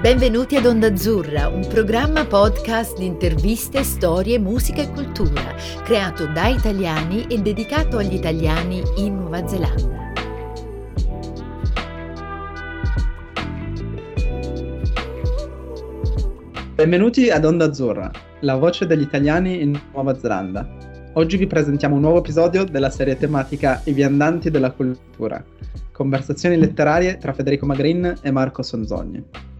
Benvenuti ad Onda Azzurra, un programma podcast di interviste, storie, musica e cultura, creato da italiani e dedicato agli italiani in Nuova Zelanda. Benvenuti ad Onda Azzurra, la voce degli italiani in Nuova Zelanda. Oggi vi presentiamo un nuovo episodio della serie tematica I viandanti della cultura, conversazioni letterarie tra Federico Magrin e Marco Sonzogni.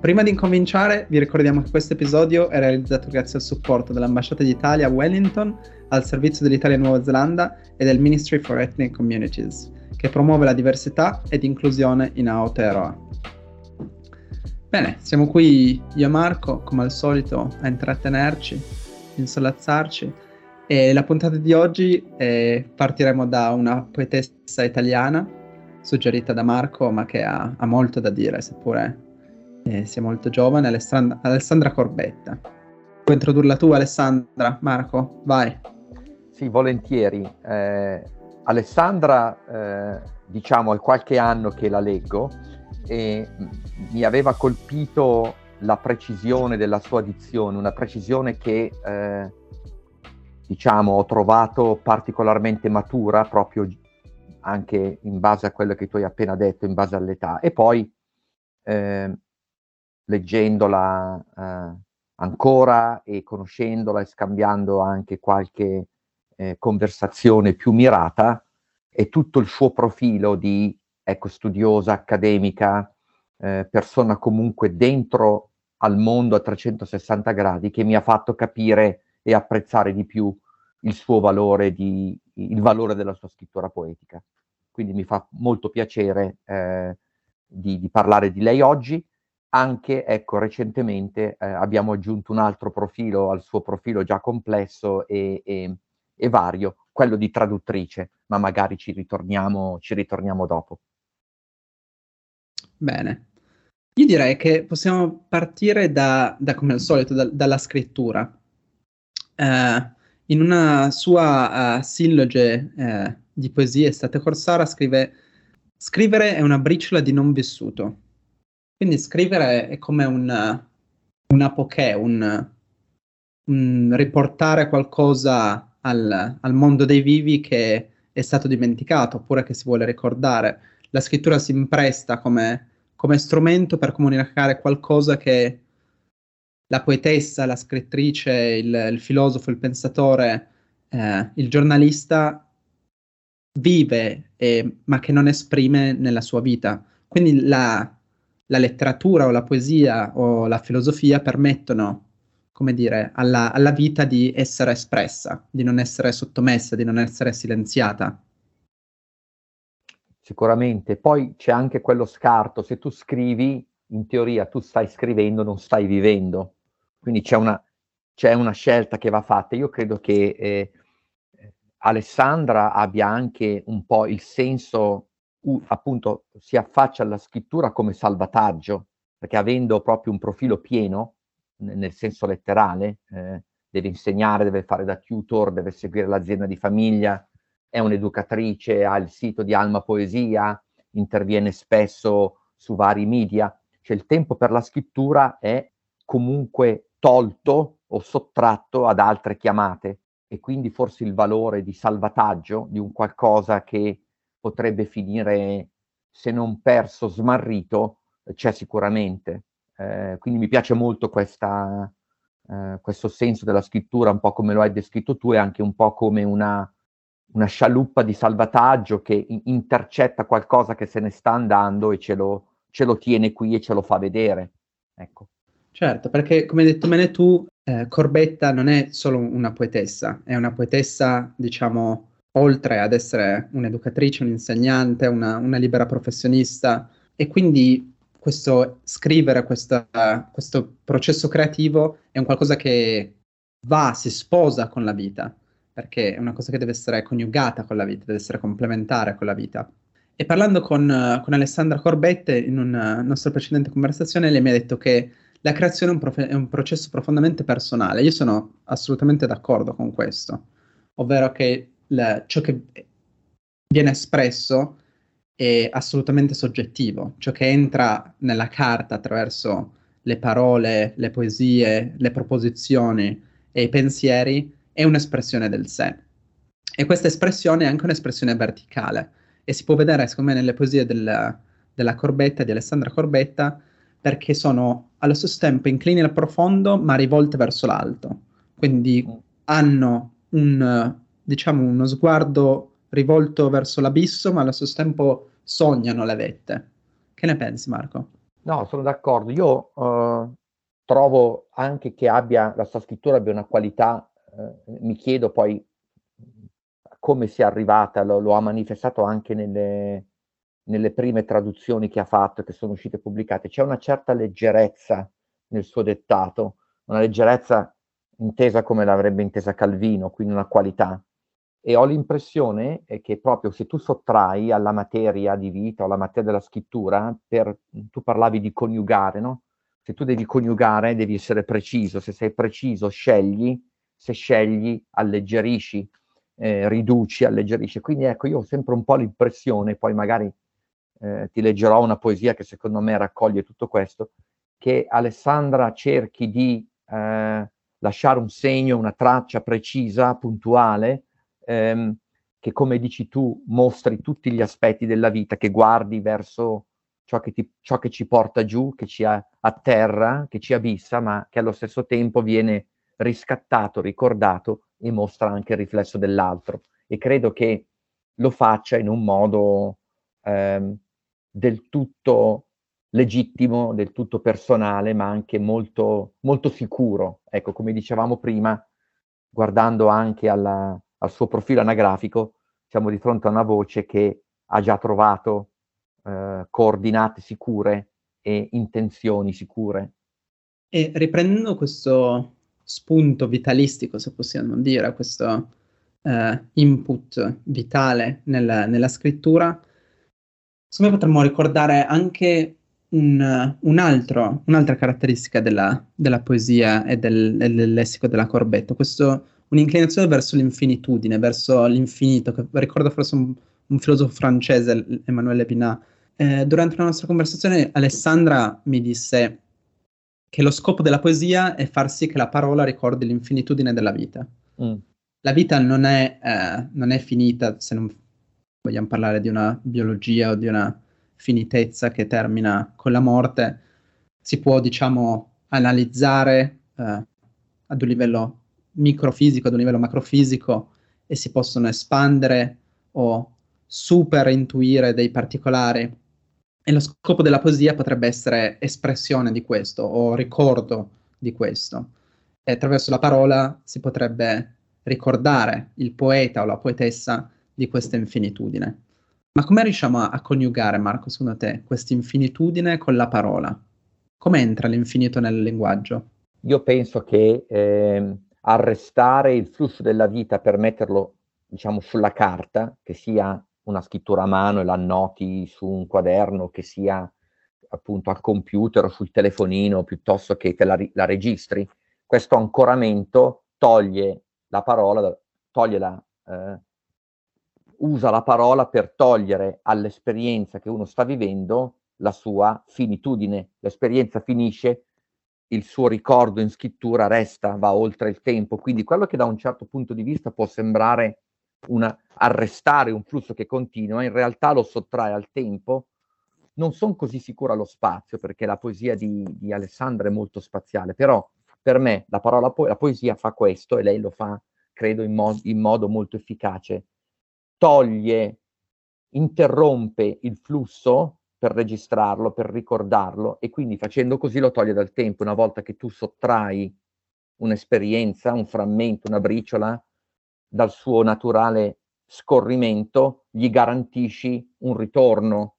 Prima di incominciare, vi ricordiamo che questo episodio è realizzato grazie al supporto dell'Ambasciata d'Italia a Wellington, al servizio dell'Italia in Nuova Zelanda e del Ministry for Ethnic Communities, che promuove la diversità ed inclusione in Aotearoa. Bene, siamo qui io e Marco, come al solito, a intrattenerci, insolazzarci. E la puntata di oggi è, partiremo da una poetessa italiana, suggerita da Marco, ma che ha, ha molto da dire, seppure eh, sia molto giovane, Alessandra, Alessandra Corbetta. Puoi introdurla tu, Alessandra? Marco, vai. Sì, volentieri. Eh, Alessandra, eh, diciamo, è qualche anno che la leggo e mi aveva colpito la precisione della sua dizione, una precisione che, eh, diciamo, ho trovato particolarmente matura proprio anche in base a quello che tu hai appena detto, in base all'età. E poi eh, leggendola eh, ancora e conoscendola e scambiando anche qualche eh, conversazione più mirata e tutto il suo profilo di ecco, studiosa, accademica, eh, persona comunque dentro al mondo a 360 gradi che mi ha fatto capire e apprezzare di più il suo valore, di, il valore della sua scrittura poetica. Quindi mi fa molto piacere eh, di, di parlare di lei oggi anche, ecco, recentemente eh, abbiamo aggiunto un altro profilo al suo profilo già complesso e, e, e, vario, quello di traduttrice, ma magari ci ritorniamo, ci ritorniamo dopo. Bene. Io direi che possiamo partire da, da come al solito, da, dalla scrittura. Uh, in una sua uh, silloge uh, di poesie, Estate Corsara, scrive Scrivere è una briciola di non vissuto quindi scrivere è come un, un apoché, un, un riportare qualcosa al, al, mondo dei vivi che è stato dimenticato oppure che si vuole ricordare. La scrittura si impresta come, come strumento per comunicare qualcosa che la poetessa, la scrittrice, il, il filosofo, il pensatore, eh, il giornalista vive, eh, ma che non esprime nella sua vita. Quindi la, la letteratura o la poesia o la filosofia permettono, come dire, alla, alla vita di essere espressa, di non essere sottomessa, di non essere silenziata. Sicuramente. Poi c'è anche quello scarto, se tu scrivi, in teoria tu stai scrivendo, non stai vivendo. Quindi c'è una, c'è una scelta che va fatta. Io credo che eh, Alessandra abbia anche un po' il senso appunto si affaccia alla scrittura come salvataggio, perché avendo proprio un profilo pieno, nel senso letterale, eh, deve insegnare, deve fare da tutor, deve seguire l'azienda di famiglia, è un'educatrice, ha il sito di Alma Poesia, interviene spesso su vari media, cioè il tempo per la scrittura è comunque tolto o sottratto ad altre chiamate e quindi forse il valore di salvataggio di un qualcosa che potrebbe finire, se non perso, smarrito, c'è sicuramente. Eh, quindi mi piace molto questa, eh, questo senso della scrittura, un po' come lo hai descritto tu, e anche un po' come una, una scialuppa di salvataggio che intercetta qualcosa che se ne sta andando e ce lo, ce lo tiene qui e ce lo fa vedere. Ecco. Certo, perché come hai detto bene tu, eh, Corbetta non è solo una poetessa, è una poetessa, diciamo, oltre ad essere un'educatrice, un'insegnante, una, una libera professionista e quindi questo scrivere, questa, questo processo creativo è un qualcosa che va, si sposa con la vita, perché è una cosa che deve essere coniugata con la vita, deve essere complementare con la vita. E parlando con, con Alessandra Corbette in una nostra precedente conversazione, lei mi ha detto che la creazione è un, profe- è un processo profondamente personale. Io sono assolutamente d'accordo con questo, ovvero che la, ciò che viene espresso è assolutamente soggettivo, ciò che entra nella carta attraverso le parole, le poesie, le proposizioni e i pensieri è un'espressione del sé. E questa espressione è anche un'espressione verticale e si può vedere, secondo me, nelle poesie del, della Corbetta, di Alessandra Corbetta, perché sono allo stesso tempo inclini al profondo ma rivolte verso l'alto. Quindi mm. hanno un, diciamo, uno sguardo rivolto verso l'abisso, ma allo stesso tempo sognano le vette. Che ne pensi, Marco? No, sono d'accordo. Io uh, trovo anche che abbia, la sua scrittura abbia una qualità, uh, mi chiedo poi come sia arrivata, lo, lo ha manifestato anche nelle, nelle, prime traduzioni che ha fatto, che sono uscite pubblicate. C'è una certa leggerezza nel suo dettato, una leggerezza intesa come l'avrebbe intesa Calvino, quindi una qualità e ho l'impressione che proprio se tu sottrai alla materia di vita o alla materia della scrittura, per, tu parlavi di coniugare, no? Se tu devi coniugare devi essere preciso, se sei preciso scegli, se scegli alleggerisci, eh, riduci, alleggerisci. Quindi ecco, io ho sempre un po' l'impressione, poi magari eh, ti leggerò una poesia che secondo me raccoglie tutto questo, che Alessandra cerchi di eh, lasciare un segno, una traccia precisa, puntuale, ehm, che come dici tu mostri tutti gli aspetti della vita, che guardi verso ciò che, ti, ciò che ci porta giù, che ci atterra, che ci abissa, ma che allo stesso tempo viene riscattato, ricordato e mostra anche il riflesso dell'altro. E credo che lo faccia in un modo ehm, del tutto legittimo, del tutto personale, ma anche molto, molto sicuro. Ecco, come dicevamo prima, guardando anche alla, al suo profilo anagrafico, siamo di fronte a una voce che ha già trovato eh, coordinate sicure e intenzioni sicure. E riprendendo questo spunto vitalistico, se possiamo dire, questo eh, input vitale nel, nella scrittura, secondo me potremmo ricordare anche un, un altro, un'altra caratteristica della, della poesia e del, del, lessico della Corbetto, questo un'inclinazione verso l'infinitudine, verso l'infinito, che ricordo forse un, un filosofo francese, Emmanuel Epinat. Eh, durante la nostra conversazione Alessandra mi disse che lo scopo della poesia è far sì che la parola ricordi l'infinitudine della vita. Mm. La vita non è, eh, non è finita, se non vogliamo parlare di una biologia o di una finitezza che termina con la morte, si può, diciamo, analizzare eh, ad un livello microfisico ad un livello macrofisico e si possono espandere o super intuire dei particolari. E lo scopo della poesia potrebbe essere espressione di questo o ricordo di questo. E attraverso la parola si potrebbe ricordare il poeta o la poetessa di questa infinitudine. Ma come riusciamo a, a coniugare, Marco, secondo te, questa infinitudine con la parola? Come entra l'infinito nel linguaggio? Io penso che eh, arrestare il flusso della vita per metterlo, diciamo, sulla carta, che sia una scrittura a mano e la annoti su un quaderno, che sia appunto al computer o sul telefonino, piuttosto che te la, la registri, questo ancoramento toglie la parola, toglie la, eh, usa la parola per togliere all'esperienza che uno sta vivendo la sua finitudine. L'esperienza finisce, il suo ricordo in scrittura resta, va oltre il tempo. Quindi quello che da un certo punto di vista può sembrare una, arrestare un flusso che continua, in realtà lo sottrae al tempo. Non sono così sicuro allo spazio, perché la poesia di, di Alessandra è molto spaziale, però per me la parola po- la poesia fa questo e lei lo fa, credo, in, mo- in modo molto efficace. Toglie, interrompe il flusso per registrarlo, per ricordarlo e quindi facendo così lo toglie dal tempo. Una volta che tu sottrai un'esperienza, un frammento, una briciola dal suo naturale scorrimento, gli garantisci un ritorno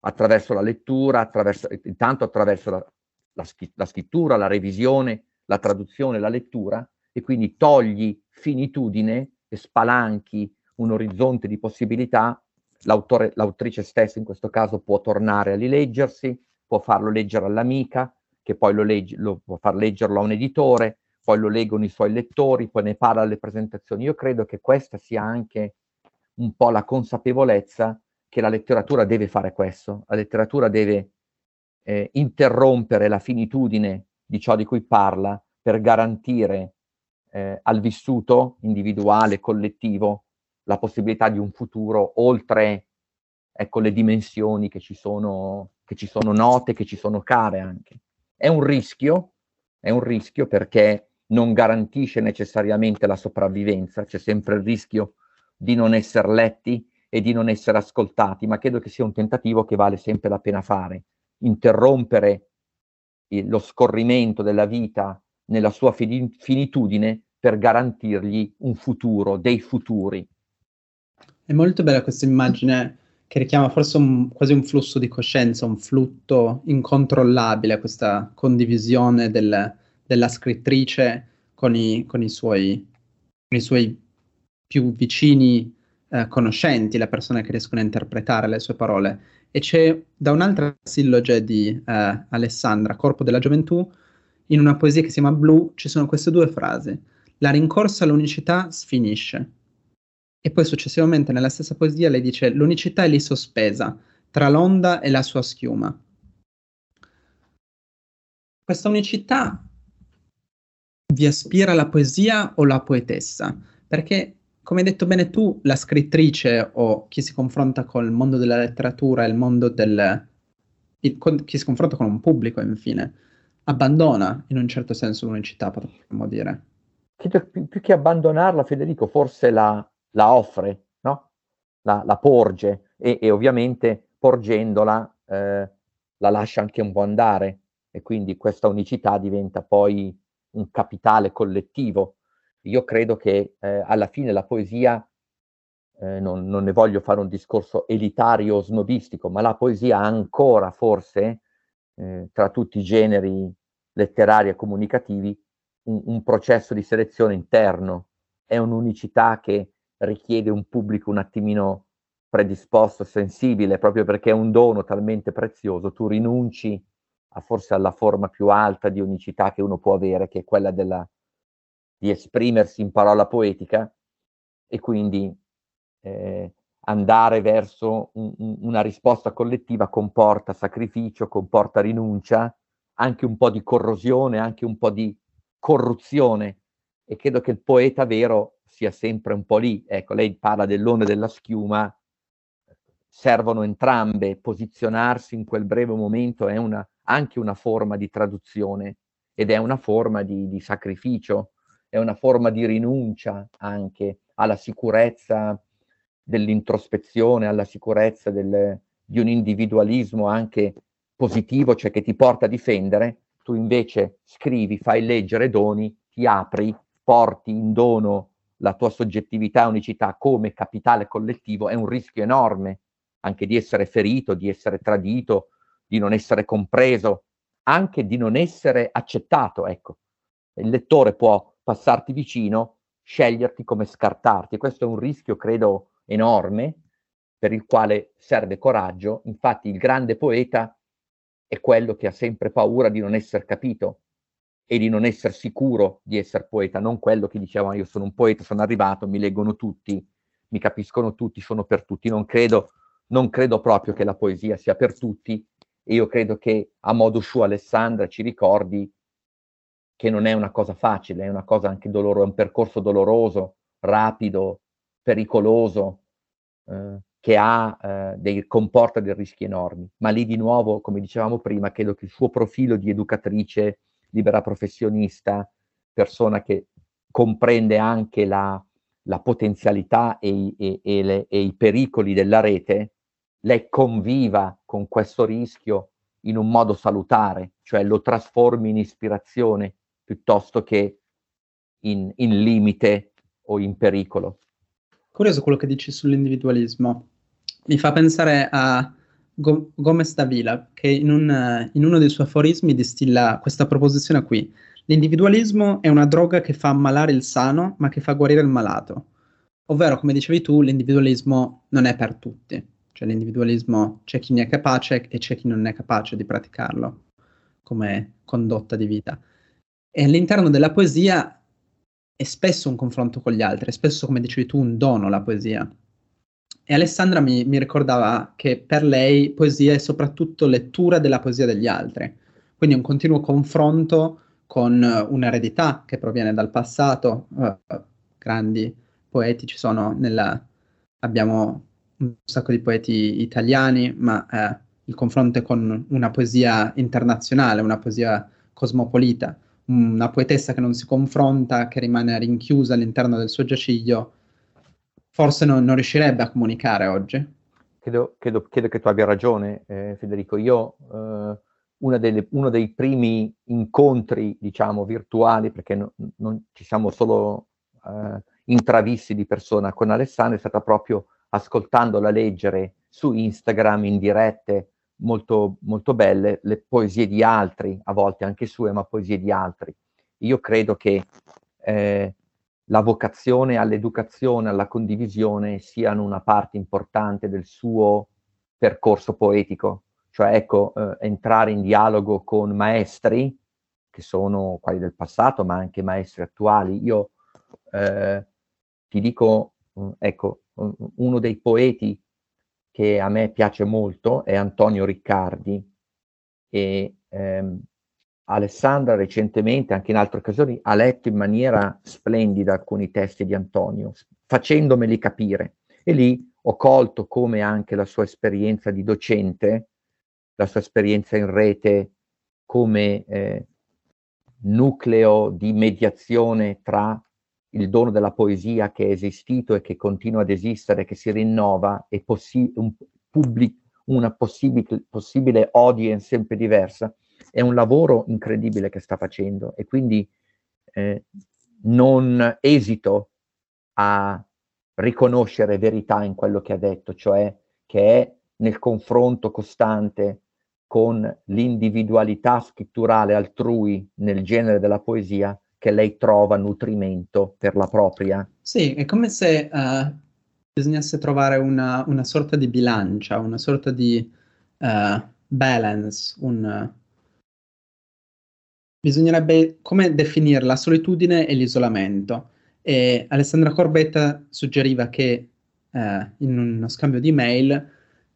attraverso la lettura, attraverso, intanto attraverso la, la, la scrittura, la revisione, la traduzione, la lettura, e quindi togli finitudine e spalanchi un orizzonte di possibilità l'autore, l'autrice stessa in questo caso può tornare a rileggersi, può farlo leggere all'amica, che poi lo, legge, lo può far leggerlo a un editore, poi lo leggono i suoi lettori, poi ne parla alle presentazioni. Io credo che questa sia anche un po' la consapevolezza che la letteratura deve fare questo, la letteratura deve eh, interrompere la finitudine di ciò di cui parla per garantire eh, al vissuto individuale, collettivo, la possibilità di un futuro oltre ecco, le dimensioni che ci, sono, che ci sono note, che ci sono care anche. È un rischio, è un rischio perché non garantisce necessariamente la sopravvivenza, c'è sempre il rischio di non essere letti e di non essere ascoltati, ma credo che sia un tentativo che vale sempre la pena fare. Interrompere il, lo scorrimento della vita nella sua finitudine per garantirgli un futuro, dei futuri. È molto bella questa immagine che richiama forse un, quasi un flusso di coscienza, un flutto incontrollabile, questa condivisione del, della scrittrice con i, con i, suoi, con i suoi, più vicini eh, conoscenti, le persone che riescono a interpretare le sue parole. E c'è da un'altra silloge di eh, Alessandra, Corpo della gioventù, in una poesia che si chiama Blu, ci sono queste due frasi. La rincorsa all'unicità sfinisce. E poi successivamente nella stessa poesia lei dice l'unicità è lì sospesa tra l'onda e la sua schiuma. Questa unicità vi aspira la poesia o la poetessa? Perché, come hai detto bene tu, la scrittrice o chi si confronta col mondo della letteratura, il mondo del... Il, chi si confronta con un pubblico, infine, abbandona in un certo senso l'unicità, potremmo dire. Più che abbandonarla, Federico, forse la, la offre, no? la, la porge e, e, ovviamente porgendola eh, la lascia anche un po' andare e quindi questa unicità diventa poi un capitale collettivo. Io credo che eh, alla fine la poesia, eh, non, non, ne voglio fare un discorso elitario o snobistico, ma la poesia ancora forse, eh, tra tutti i generi letterari e comunicativi, un, un processo di selezione interno. È un'unicità che richiede un pubblico un attimino predisposto, sensibile, proprio perché è un dono talmente prezioso, tu rinunci a forse alla forma più alta di unicità che uno può avere, che è quella della, di esprimersi in parola poetica, e quindi eh, andare verso un, un, una risposta collettiva comporta sacrificio, comporta rinuncia, anche un po' di corrosione, anche un po' di corruzione, e credo che il poeta vero sia sempre un po' lì. Ecco, lei parla dell'onde della schiuma, servono entrambe, posizionarsi in quel breve momento è una, anche una forma di traduzione ed è una forma di, di sacrificio, è una forma di rinuncia anche alla sicurezza dell'introspezione, alla sicurezza del, di un individualismo anche positivo, cioè che ti porta a difendere, tu invece scrivi, fai leggere doni, ti apri, porti in dono la tua soggettività e unicità come capitale collettivo, è un rischio enorme anche di essere ferito, di essere tradito, di non essere compreso, anche di non essere accettato. Ecco, il lettore può passarti vicino, sceglierti come scartarti. Questo è un rischio, credo, enorme, per il quale serve coraggio. Infatti il grande poeta è quello che ha sempre paura di non essere capito, e di non essere sicuro di essere poeta, non quello che diceva io sono un poeta, sono arrivato, mi leggono tutti, mi capiscono tutti, sono per tutti. Non credo, non credo proprio che la poesia sia per tutti e io credo che a modo suo Alessandra ci ricordi che non è una cosa facile, è una cosa anche dolorosa, è un percorso doloroso, rapido, pericoloso, eh, che ha, eh, dei, comporta dei rischi enormi. Ma lì di nuovo, come dicevamo prima, credo che il suo profilo di educatrice libera professionista, persona che comprende anche la, la potenzialità e i, e, e, le, e i pericoli della rete, lei conviva con questo rischio in un modo salutare, cioè lo trasformi in ispirazione piuttosto che in, in limite o in pericolo. Curioso quello che dici sull'individualismo. Mi fa pensare a Gomez Davila, che in, un, in uno dei suoi aforismi distilla questa proposizione qui. L'individualismo è una droga che fa ammalare il sano, ma che fa guarire il malato. Ovvero, come dicevi tu, l'individualismo non è per tutti. Cioè l'individualismo c'è chi ne è capace e c'è chi non è capace di praticarlo come condotta di vita. E all'interno della poesia è spesso un confronto con gli altri, è spesso, come dicevi tu, un dono la poesia. E Alessandra mi, mi, ricordava che per lei poesia è soprattutto lettura della poesia degli altri, quindi un continuo confronto con un'eredità che proviene dal passato, uh, grandi poeti ci sono nella... abbiamo un sacco di poeti italiani, ma eh, il confronto è con una poesia internazionale, una poesia cosmopolita, una poetessa che non si confronta, che rimane rinchiusa all'interno del suo giaciglio, forse non, non riuscirebbe a comunicare oggi. Credo, credo, credo, che tu abbia ragione, eh, Federico. Io, eh, delle, uno dei primi incontri, diciamo, virtuali, perché no, non ci siamo solo eh, intravisti di persona con Alessandro, è stata proprio ascoltandola leggere su Instagram in dirette molto, molto belle, le poesie di altri, a volte anche sue, ma poesie di altri. Io credo che eh, la vocazione all'educazione, alla condivisione siano una parte importante del suo percorso poetico, cioè ecco, eh, entrare in dialogo con maestri, che sono quelli del passato, ma anche maestri attuali. Io eh, ti dico, mm, ecco, uno dei poeti che a me piace molto è Antonio Riccardi e ehm, Alessandra recentemente, anche in altre occasioni, ha letto in maniera splendida alcuni testi di Antonio, facendomeli capire. E lì ho colto come anche la sua esperienza di docente, la sua esperienza in rete come eh, nucleo di mediazione tra il dono della poesia che è esistito e che continua ad esistere, che si rinnova e possi- un public- una possibile, possibile audience sempre diversa, è un lavoro incredibile che sta facendo e quindi eh, non esito a riconoscere verità in quello che ha detto, cioè che è nel confronto costante con l'individualità scritturale altrui nel genere della poesia che lei trova nutrimento per la propria. Sì, è come se uh, bisognasse trovare una, una, sorta di bilancia, una sorta di uh, balance, un... Bisognerebbe come definire la solitudine e l'isolamento. E Alessandra Corbetta suggeriva che uh, in uno scambio di mail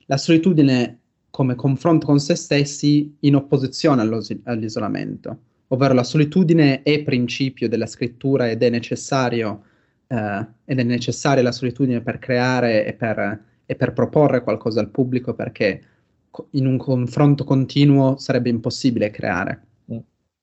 la solitudine come confronto con se stessi in opposizione all'isolamento ovvero la solitudine è principio della scrittura ed è necessario, eh, ed è necessaria la solitudine per creare e per, e per, proporre qualcosa al pubblico perché in un confronto continuo sarebbe impossibile creare.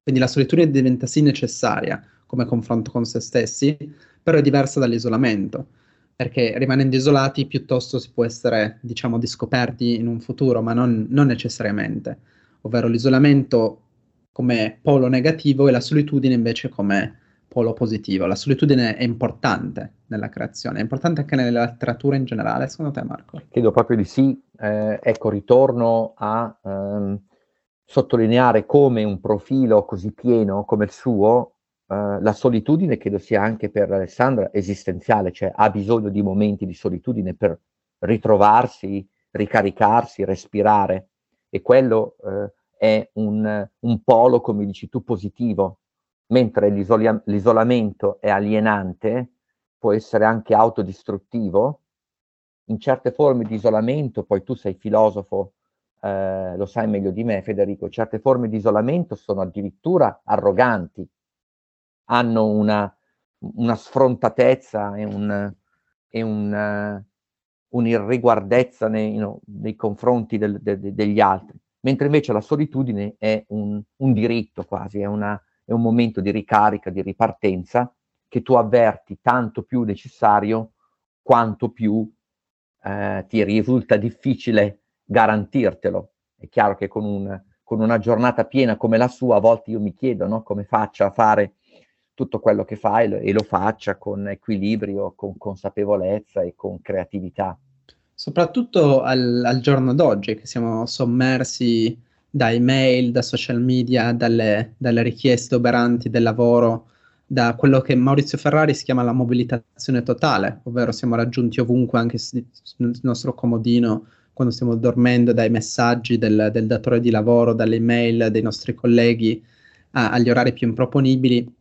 Quindi la solitudine diventa sì necessaria come confronto con se stessi, però è diversa dall'isolamento, perché rimanendo isolati piuttosto si può essere, diciamo, discoperti in un futuro, ma non, non necessariamente. Ovvero l'isolamento come polo negativo e la solitudine invece come polo positivo. La solitudine è importante nella creazione, è importante anche nella letteratura in generale, secondo te Marco? Credo proprio di sì. Eh, ecco, ritorno a ehm, sottolineare come un profilo così pieno come il suo, eh, la solitudine credo sia anche per Alessandra esistenziale, cioè ha bisogno di momenti di solitudine per ritrovarsi, ricaricarsi, respirare. E quello eh, è un, un polo, come dici tu, positivo, mentre l'isolia- l'isolamento è alienante, può essere anche autodistruttivo. In certe forme di isolamento, poi tu sei filosofo, eh, lo sai meglio di me Federico, certe forme di isolamento sono addirittura arroganti, hanno una, una sfrontatezza e, un, e un, uh, un'irriguardezza nei, no, nei confronti del, de, de, degli altri. Mentre invece la solitudine è un, un diritto quasi, è, una, è, un momento di ricarica, di ripartenza che tu avverti tanto più necessario quanto più eh, ti risulta difficile garantirtelo. È chiaro che con, un, con, una giornata piena come la sua, a volte io mi chiedo no, come faccia a fare tutto quello che fa e lo, faccia con equilibrio, con consapevolezza e con creatività soprattutto al, al, giorno d'oggi, che siamo sommersi da email, da social media, dalle, dalle, richieste oberanti del lavoro, da quello che Maurizio Ferrari si chiama la mobilitazione totale, ovvero siamo raggiunti ovunque, anche nel nostro comodino, quando stiamo dormendo, dai messaggi del, del datore di lavoro, dalle email dei nostri colleghi a, agli orari più improponibili.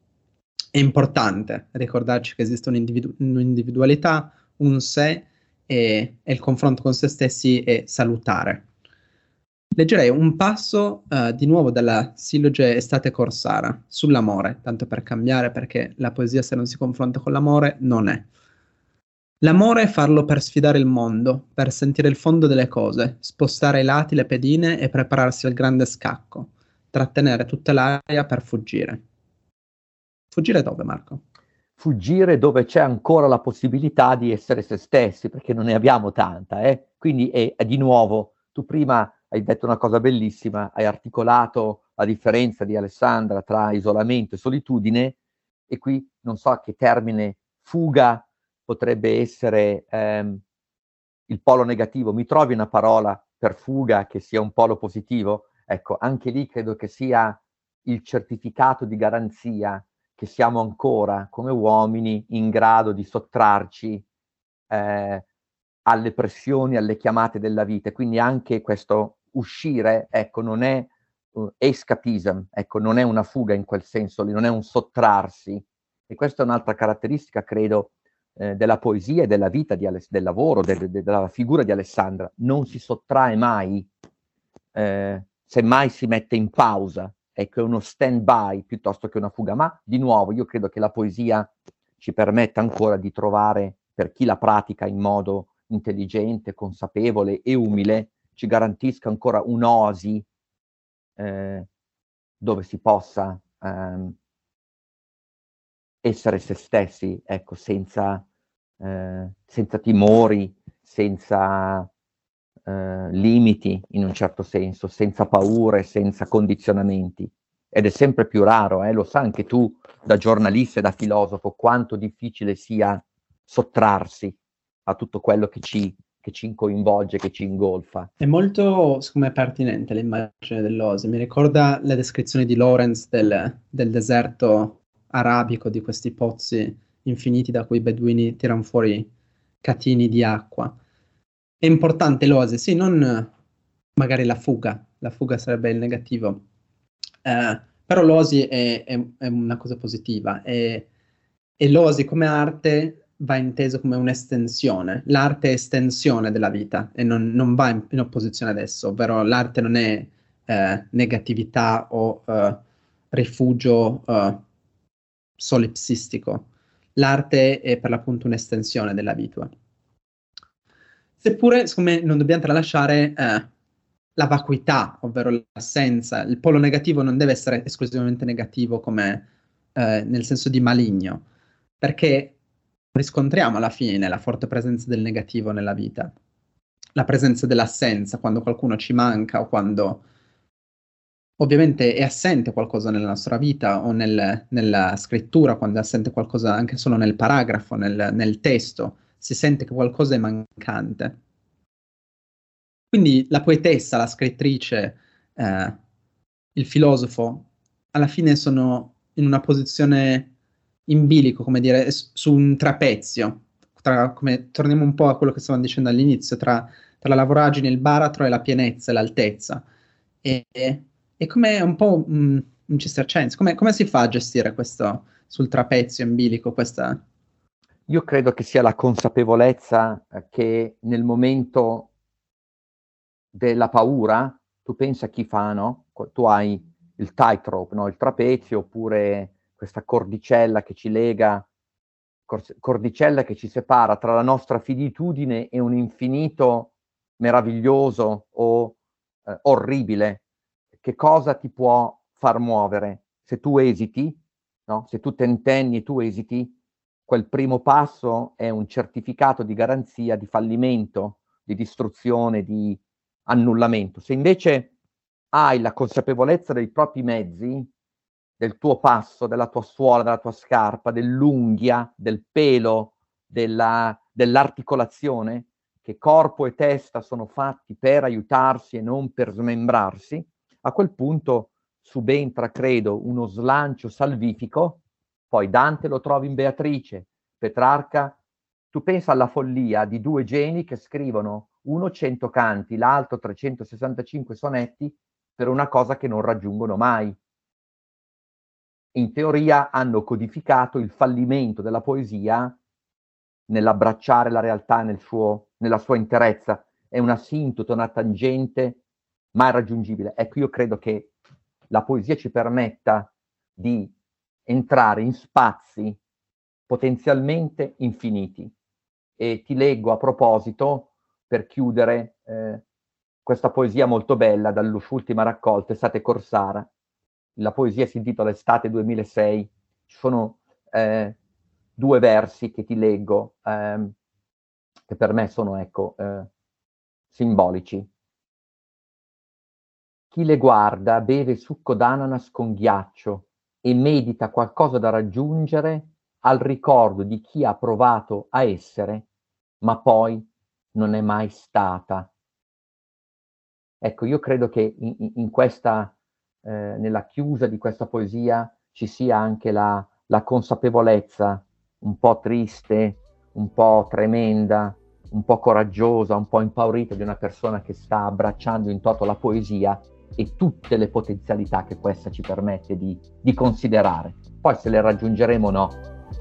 È importante ricordarci che esiste un'individu- un'individualità, un sé e, e il confronto con se stessi è salutare. Leggerei un passo uh, di nuovo dalla silloge Estate Corsara sull'amore, tanto per cambiare perché la poesia se non si confronta con l'amore non è. L'amore è farlo per sfidare il mondo, per sentire il fondo delle cose, spostare ai lati le pedine e prepararsi al grande scacco, trattenere tutta l'aria per fuggire. Fuggire dove, Marco? Fuggire dove c'è ancora la possibilità di essere se stessi, perché non ne abbiamo tanta, eh? Quindi è, è di nuovo, tu prima hai detto una cosa bellissima, hai articolato la differenza di Alessandra tra isolamento e solitudine, e qui non so a che termine fuga potrebbe essere ehm, il polo negativo. Mi trovi una parola per fuga che sia un polo positivo? Ecco, anche lì credo che sia il certificato di garanzia che siamo ancora come uomini in grado di sottrarci eh, alle pressioni, alle chiamate della vita. Quindi anche questo uscire, ecco, non è uh, escapism, ecco, non è una fuga in quel senso, non è un sottrarsi. E questa è un'altra caratteristica, credo, eh, della poesia e della vita, Aless- del lavoro, de- de- della figura di Alessandra, non si sottrae mai, eh, semmai si mette in pausa, ecco, è uno stand-by piuttosto che una fuga. Ma di nuovo, io credo che la poesia ci permetta ancora di trovare, per chi la pratica in modo intelligente, consapevole e umile, ci garantisca ancora un'oasi eh, dove si possa ehm, essere se stessi, ecco, senza, eh, senza timori, senza eh, limiti in un certo senso, senza paure, senza condizionamenti. Ed è sempre più raro, eh? lo sa anche tu da giornalista e da filosofo, quanto difficile sia sottrarsi a tutto quello che ci, che ci coinvolge, che ci ingolfa. È molto, secondo me, pertinente l'immagine dell'Ose. Mi ricorda la descrizione di Lawrence del, del deserto arabico di questi pozzi infiniti da cui i beduini tirano fuori catini di acqua. È importante l'oasi, sì, non magari la fuga, la fuga sarebbe il negativo, eh, però l'oasi è, è, è, una cosa positiva e, e l'oasi come arte va inteso come un'estensione. L'arte è estensione della vita e non, non va in, in, opposizione ad esso, ovvero l'arte non è eh, negatività o eh, rifugio eh, solipsistico. L'arte è per l'appunto un'estensione della vita. Seppure, siccome non dobbiamo tralasciare eh, la vacuità, ovvero l'assenza, il polo negativo non deve essere esclusivamente negativo come eh, nel senso di maligno, perché riscontriamo alla fine la forte presenza del negativo nella vita, la presenza dell'assenza quando qualcuno ci manca o quando ovviamente è assente qualcosa nella nostra vita o nel, nella scrittura, quando è assente qualcosa anche solo nel paragrafo, nel, nel testo, si sente che qualcosa è mancante. Quindi la poetessa, la scrittrice, eh, il filosofo, alla fine sono in una posizione in bilico, come dire, su un trapezio. Tra, come, torniamo un po' a quello che stavamo dicendo all'inizio, tra, tra la voragine, il baratro e la pienezza l'altezza. E, e come un po' un, un cistercense, come, come, si fa a gestire questo sul trapezio in bilico, questa... Io credo che sia la consapevolezza che nel momento della paura, tu pensa a chi fa, no? Tu hai il tightrope, no? il trapezio, oppure questa cordicella che ci lega, cordicella che ci separa tra la nostra finitudine e un infinito meraviglioso o eh, orribile che cosa ti può far muovere? Se tu esiti, no? se tu tentenni e tu esiti, quel primo passo è un certificato di garanzia di fallimento, di distruzione, di annullamento. Se invece hai la consapevolezza dei propri mezzi, del tuo passo, della tua suola, della tua scarpa, dell'unghia, del pelo, della, dell'articolazione, che corpo e testa sono fatti per aiutarsi e non per smembrarsi, a quel punto subentra, credo, uno slancio salvifico, poi Dante lo trovi in Beatrice, Petrarca, tu pensa alla follia di due geni che scrivono uno 100 canti, l'altro 365 sonetti per una cosa che non raggiungono mai. In teoria hanno codificato il fallimento della poesia nell'abbracciare la realtà nel suo, nella sua interezza, è una sintota, una tangente mai raggiungibile. Ecco, io credo che la poesia ci permetta di entrare in spazi potenzialmente infiniti. E ti leggo a proposito, per chiudere, eh, questa poesia molto bella dall'ultima raccolta, Estate Corsara. La poesia si intitola Estate 2006. Ci sono eh, due versi che ti leggo, ehm, che per me sono, ecco, eh, simbolici. Chi le guarda beve succo d'ananas con ghiaccio e medita qualcosa da raggiungere al ricordo di chi ha provato a essere, ma poi non è mai stata. Ecco, io credo che in, in questa, eh, nella chiusa di questa poesia ci sia anche la, la consapevolezza un po' triste, un po' tremenda, un po' coraggiosa, un po' impaurita di una persona che sta abbracciando in toto la poesia e tutte le potenzialità che questa ci permette di, di considerare. Poi se le raggiungeremo o no,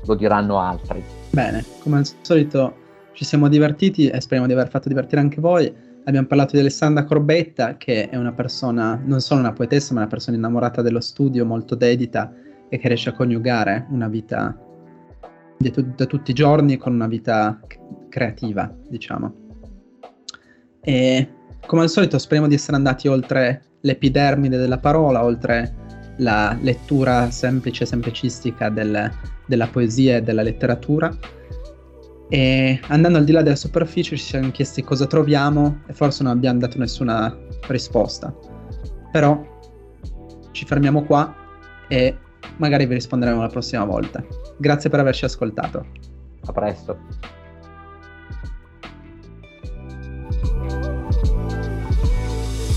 lo diranno altri. Bene, come al solito ci siamo divertiti e speriamo di aver fatto divertire anche voi. Abbiamo parlato di Alessandra Corbetta, che è una persona, non solo una poetessa, ma una persona innamorata dello studio, molto dedita e che riesce a coniugare una vita da tutti i giorni con una vita creativa, diciamo. E come al solito speriamo di essere andati oltre l'epidermide della parola, oltre la lettura semplice, semplicistica del, della poesia e della letteratura. E andando al di là della superficie ci siamo chiesti cosa troviamo e forse non abbiamo dato nessuna risposta. Però ci fermiamo qua e magari vi risponderemo la prossima volta. Grazie per averci ascoltato. A presto.